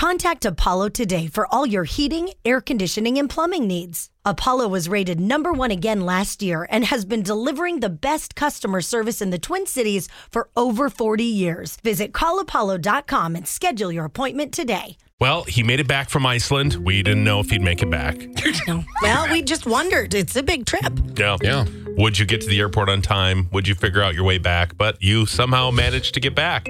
Contact Apollo today for all your heating, air conditioning, and plumbing needs. Apollo was rated number one again last year and has been delivering the best customer service in the Twin Cities for over 40 years. Visit callapollo.com and schedule your appointment today. Well, he made it back from Iceland. We didn't know if he'd make it back. No. Well, we just wondered. It's a big trip. Yeah. Yeah. Would you get to the airport on time? Would you figure out your way back? But you somehow managed to get back.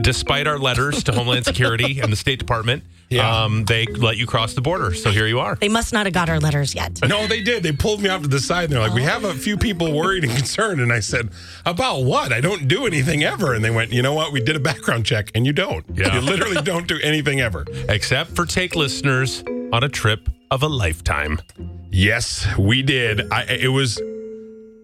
Despite our letters to Homeland Security and the State Department, Yeah. um, they let you cross the border. So here you are. They must not have got our letters yet. No, they did. They pulled me off to the side and they're like, We have a few people worried and concerned. And I said, About what? I don't do anything ever. And they went, You know what? We did a background check and you don't. Yeah. You literally don't do anything ever. Except for take listeners on a trip of a lifetime. Yes, we did. I, it was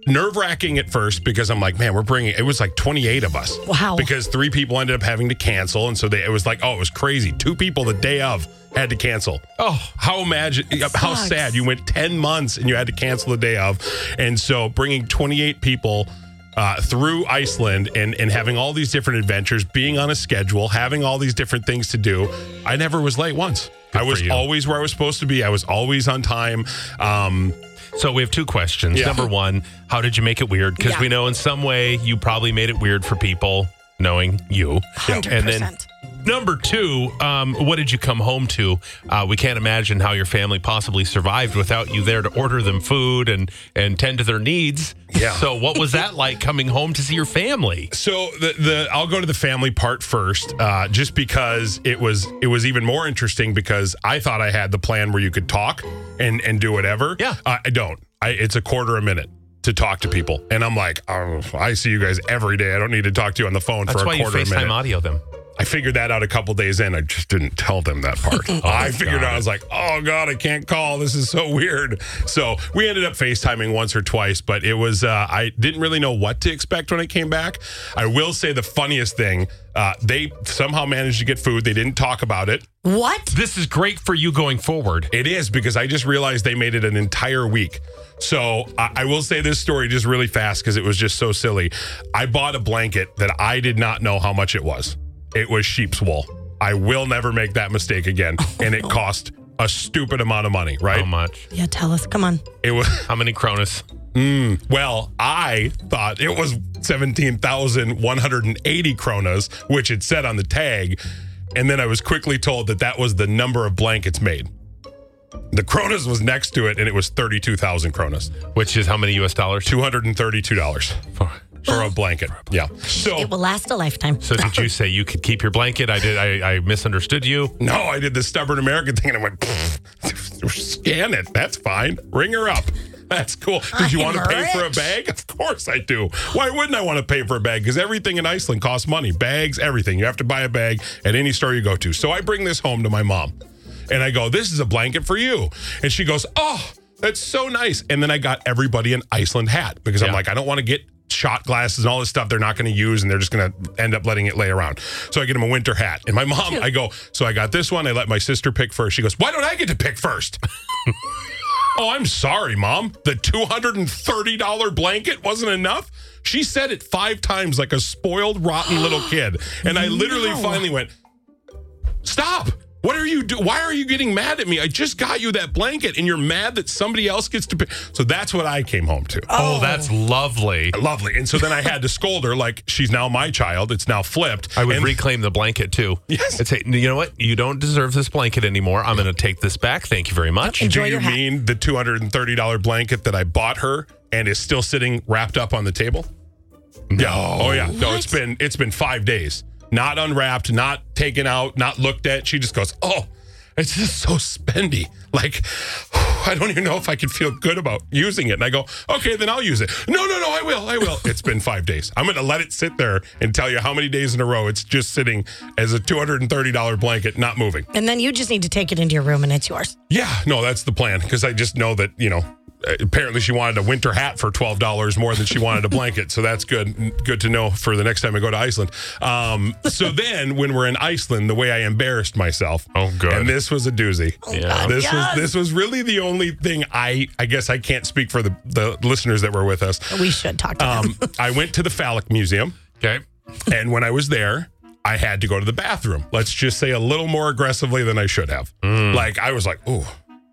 nerve wracking at first because I'm like, man, we're bringing. It was like 28 of us. Wow. Because three people ended up having to cancel, and so they, it was like, oh, it was crazy. Two people the day of had to cancel. Oh, How imagine how sucks. sad you went 10 months and you had to cancel the day of, and so bringing 28 people. Uh, through Iceland and, and having all these different adventures, being on a schedule, having all these different things to do, I never was late once. I was always where I was supposed to be. I was always on time. Um, So we have two questions. Yeah. Number one, how did you make it weird? Because Yeah. we know in some way you probably made it weird for people knowing you. And then 100%. Number two, um, what did you come home to? Uh, we can't imagine how your family possibly survived without you there to order them food and and tend to their needs. Yeah. So what was that like coming home to see your family? So the the I'll go to the family part first, uh, just because it was it was even more interesting because I thought I had the plan where you could talk and and do whatever. Yeah. uh, I don't. I, it's a quarter a minute to talk to people, and I'm like, oh, I see you guys every day. I don't need to talk to you on the phone That's for why a you quarter a FaceTime minute. audio them. I figured that out a couple days in. I just didn't tell them that part. I figured God. out, I was like, oh God, I can't call. This is so weird. So we ended up FaceTiming once or twice, but it was, uh, I didn't really know what to expect when I came back. I will say the funniest thing, uh, they somehow managed to get food. They didn't talk about it. What? This is great for you going forward. It is because I just realized they made it an entire week. So I, I will say this story just really fast because it was just so silly. I bought a blanket that I did not know how much it was. It was sheep's wool. I will never make that mistake again. Oh, and it cost a stupid amount of money, right? How much? Yeah, tell us. Come on. It was How many kronas? Hmm. well, I thought it was 17,180 kronas, which it said on the tag. And then I was quickly told that that was the number of blankets made. The kronas was next to it, and it was 32,000 kronas. Which is how many US dollars? $232 for a blanket. Yeah. So, It will last a lifetime. So did you say you could keep your blanket? I did. I, I misunderstood you. no, I did the stubborn American thing, and I went, "Pfft, scan it. That's fine. Ring her up. That's cool. Did you want to I'm pay for a bag? Of course I do. Why wouldn't I want to pay for a bag? Because everything in Iceland costs money. Bags, everything. You have to buy a bag at any store you go to. So I bring this home to my mom, and I go, "This is a blanket for you," and she goes, "Oh." That's so nice. And then I got everybody an Iceland hat because I'm like, I don't want to get shot glasses and all this stuff they're not going to use and they're just going to end up letting it lay around. So I get him a winter hat. And my mom, I go, so I got this one. I let my sister pick first. She goes, why don't I get to pick first? oh, I'm sorry, mom. The $230 blanket wasn't enough. She said it five times like a spoiled, rotten little kid. And I literally No. finally went, stop. What are you do? Why are you getting mad at me? I just got you that blanket and you're mad that somebody else gets to pick. So that's what I came home to. Oh, oh that's lovely. Lovely. And so then I had to scold her like she's now my child. It's now flipped. I would And- reclaim the blanket too. Yes. I'd say, you know what? You don't deserve this blanket anymore. I'm going to take this back. Thank you very much. Enjoy Do you hat. mean the $230 blanket that I bought her and is still sitting wrapped up on the table? Yeah. Oh yeah. No, it's What? been it's been 5 days. Not unwrapped, not taken out, not looked at. She just goes, "Oh, it's just so spendy." Like I don't even know if I can feel good about using it. And I go, "Okay, then I'll use it." No, no, no, I will. I will. it's been 5 days. I'm going to let it sit there and tell you how many days in a row it's just sitting as a $230 blanket not moving. And then you just need to take it into your room and it's yours. Yeah, no, that's the plan because I just know that you know. Apparently, she wanted a winter hat for twelve dollars more than she wanted a blanket, so that's good. Good to know for the next time I go to Iceland. Um, so then, when we're in Iceland, the way I embarrassed myself. Oh, good. And this was a doozy. Yeah. This Yes. was this was really the only thing I I guess I can't speak for the the listeners that were with us. We should talk to them. Um, I went to the phallic museum. Okay. And when I was there, I had to go to the bathroom. Let's just say a little more aggressively than I should have. Like I was like, "Ooh,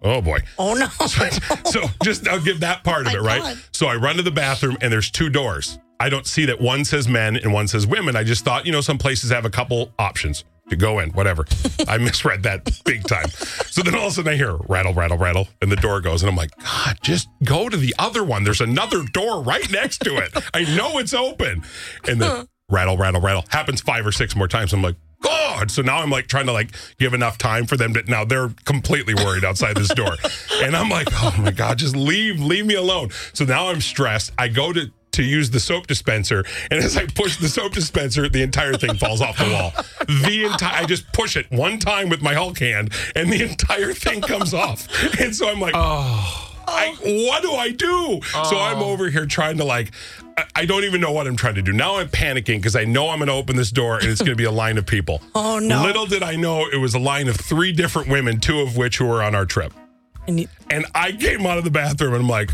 oh boy." Oh no. so just I'll give that part of it, right? God. So I run to the bathroom and there's two doors. I don't see that one says men and one says women. I just thought, you know, some places have a couple options to go in, whatever. I misread that big time. So then all of a sudden I hear rattle, rattle, rattle, and the door goes, and I'm like, God, just go to the other one. There's another door right next to it. I know it's open. And then rattle, rattle, rattle happens five or six more times. I'm like, God. So now I'm like trying to like give enough time for them to now they're completely worried outside this door. and I'm like, oh my God, just leave, leave me alone. So now I'm stressed. I go to to use the soap dispenser, and as I push the soap dispenser, the entire thing falls off the wall. The entire I just push it one time with my Hulk hand, and the entire thing comes off. And so I'm like, oh I, what do I do? So I'm oh. over here trying to like, I- don't even know what I'm trying to do. Now I'm panicking because I know I'm going to open this door and it's going to be a line of people. Oh, no. Little did I know it was a line of three different women, two of which who were on our trip. And you- And I came out of the bathroom and I'm like,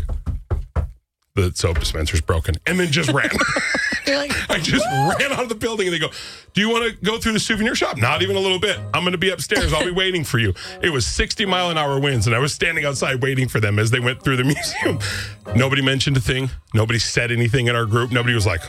the soap dispenser's broken, and then just ran. I just ran out of the building and they go, Do you want to go through the souvenir shop? Not even a little bit. I'm going to be upstairs. I'll be waiting for you. It was 60 mile an hour winds, and I was standing outside waiting for them as they went through the museum. Nobody mentioned a thing. Nobody said anything in our group. Nobody was like,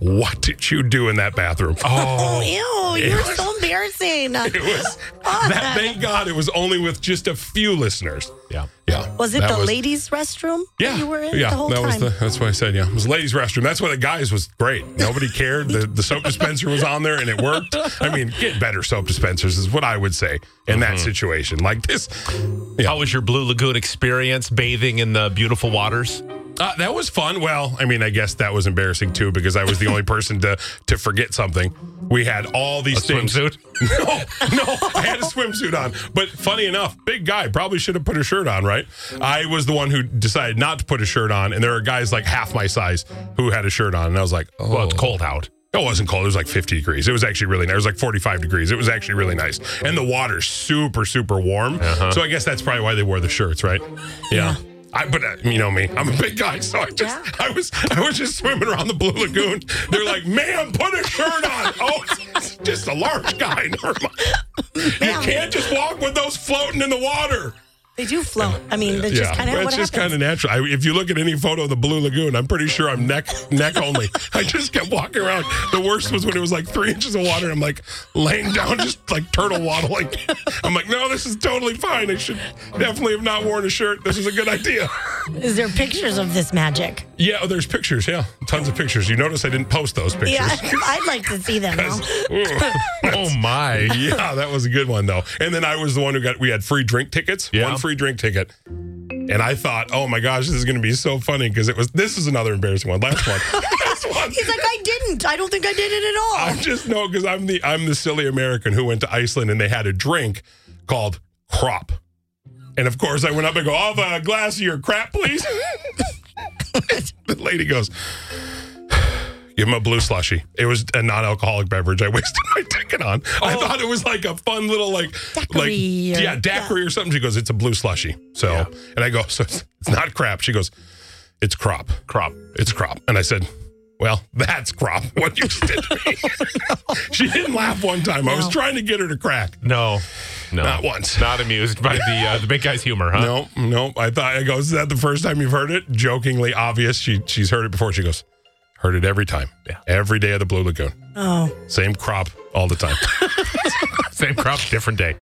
What did you do in that bathroom? oh, ew, you're was- so embarrassing. It was that. Thank God it was only with just a few listeners. Yeah. Yeah. Was it That the ladies' restroom that Yeah, you were in yeah, the whole that time? was the. That's what I said. Yeah, it was ladies' restroom. That's why the guys was great. Nobody cared. the The soap dispenser was on there and it worked. I mean, get better soap dispensers is what I would say in that mm-hmm. situation. Like this, How was your Blue Lagoon experience bathing in the beautiful waters? Uh, that was fun. Well, I mean, I guess that was embarrassing too because I was the only person to to forget something. We had all these A things. swimsuit? No, no, I had a swimsuit on. But funny enough, big guy probably should have put a shirt on, right? I was the one who decided not to put a shirt on, and there are guys like half my size who had a shirt on, and I was like, oh. Well, it's cold out. It wasn't cold. It was like 50 degrees. It was actually really nice. It was like 45 degrees. It was actually really nice. And the water's super, super warm. So I guess that's probably why they wore the shirts, right? Yeah. I, but uh, you know me, I'm a big guy, so I just I was I was just swimming around the Blue Lagoon. They're like, "Ma'am, put a shirt on." Oh, it's just a large guy. Never mind. You can't just walk with those floating in the water. They do float. I mean, that's just kind of it's what just kind of natural. I, if you look at any photo of the Blue Lagoon, I'm pretty sure I'm neck neck only. I just kept walking around. The worst was when it was like three inches of water. I'm like laying down, just like turtle waddling. I'm like, no, this is totally fine. I should definitely have not worn a shirt. This is a good idea. Is there pictures of this magic? Yeah, oh, there's pictures. Yeah, tons of pictures. You notice I didn't post those pictures. Yeah, I'd like to see them. Now. Oh my! yeah, that was a good one though. And then I was the one who got we had free drink tickets. Yeah. One free drink ticket. And I thought, oh my gosh, this is going to be so funny because it was. This is another embarrassing one. Last one. Last one. He's like, I didn't. I don't think I did it at all. I'm just know because I'm the I'm the silly American who went to Iceland and they had a drink called crop. And of course, I went up and go, "I'll have a glass of your crap, please." the lady goes, "Give him a blue slushy." It was a non-alcoholic beverage. I wasted my ticket on. I thought it was like a fun little like Daiquiri like or- yeah daiquiri or something. She goes, "It's a blue slushy." So, Yeah. and I go, "So it's, it's not crap." She goes, "It's crop." Crop. It's crop. And I said, well, that's crop. What you did to me. she didn't laugh one time. I was trying to get her to crack. No, no, Not once. Not amused by the uh, the big guy's humor, huh? No, no. I thought I go, is that the first time you've heard it? Jokingly obvious. She she's heard it before. She goes, heard it every time. Yeah. Every day of the Blue Lagoon. oh, Same crop all the time. Same crop, different day.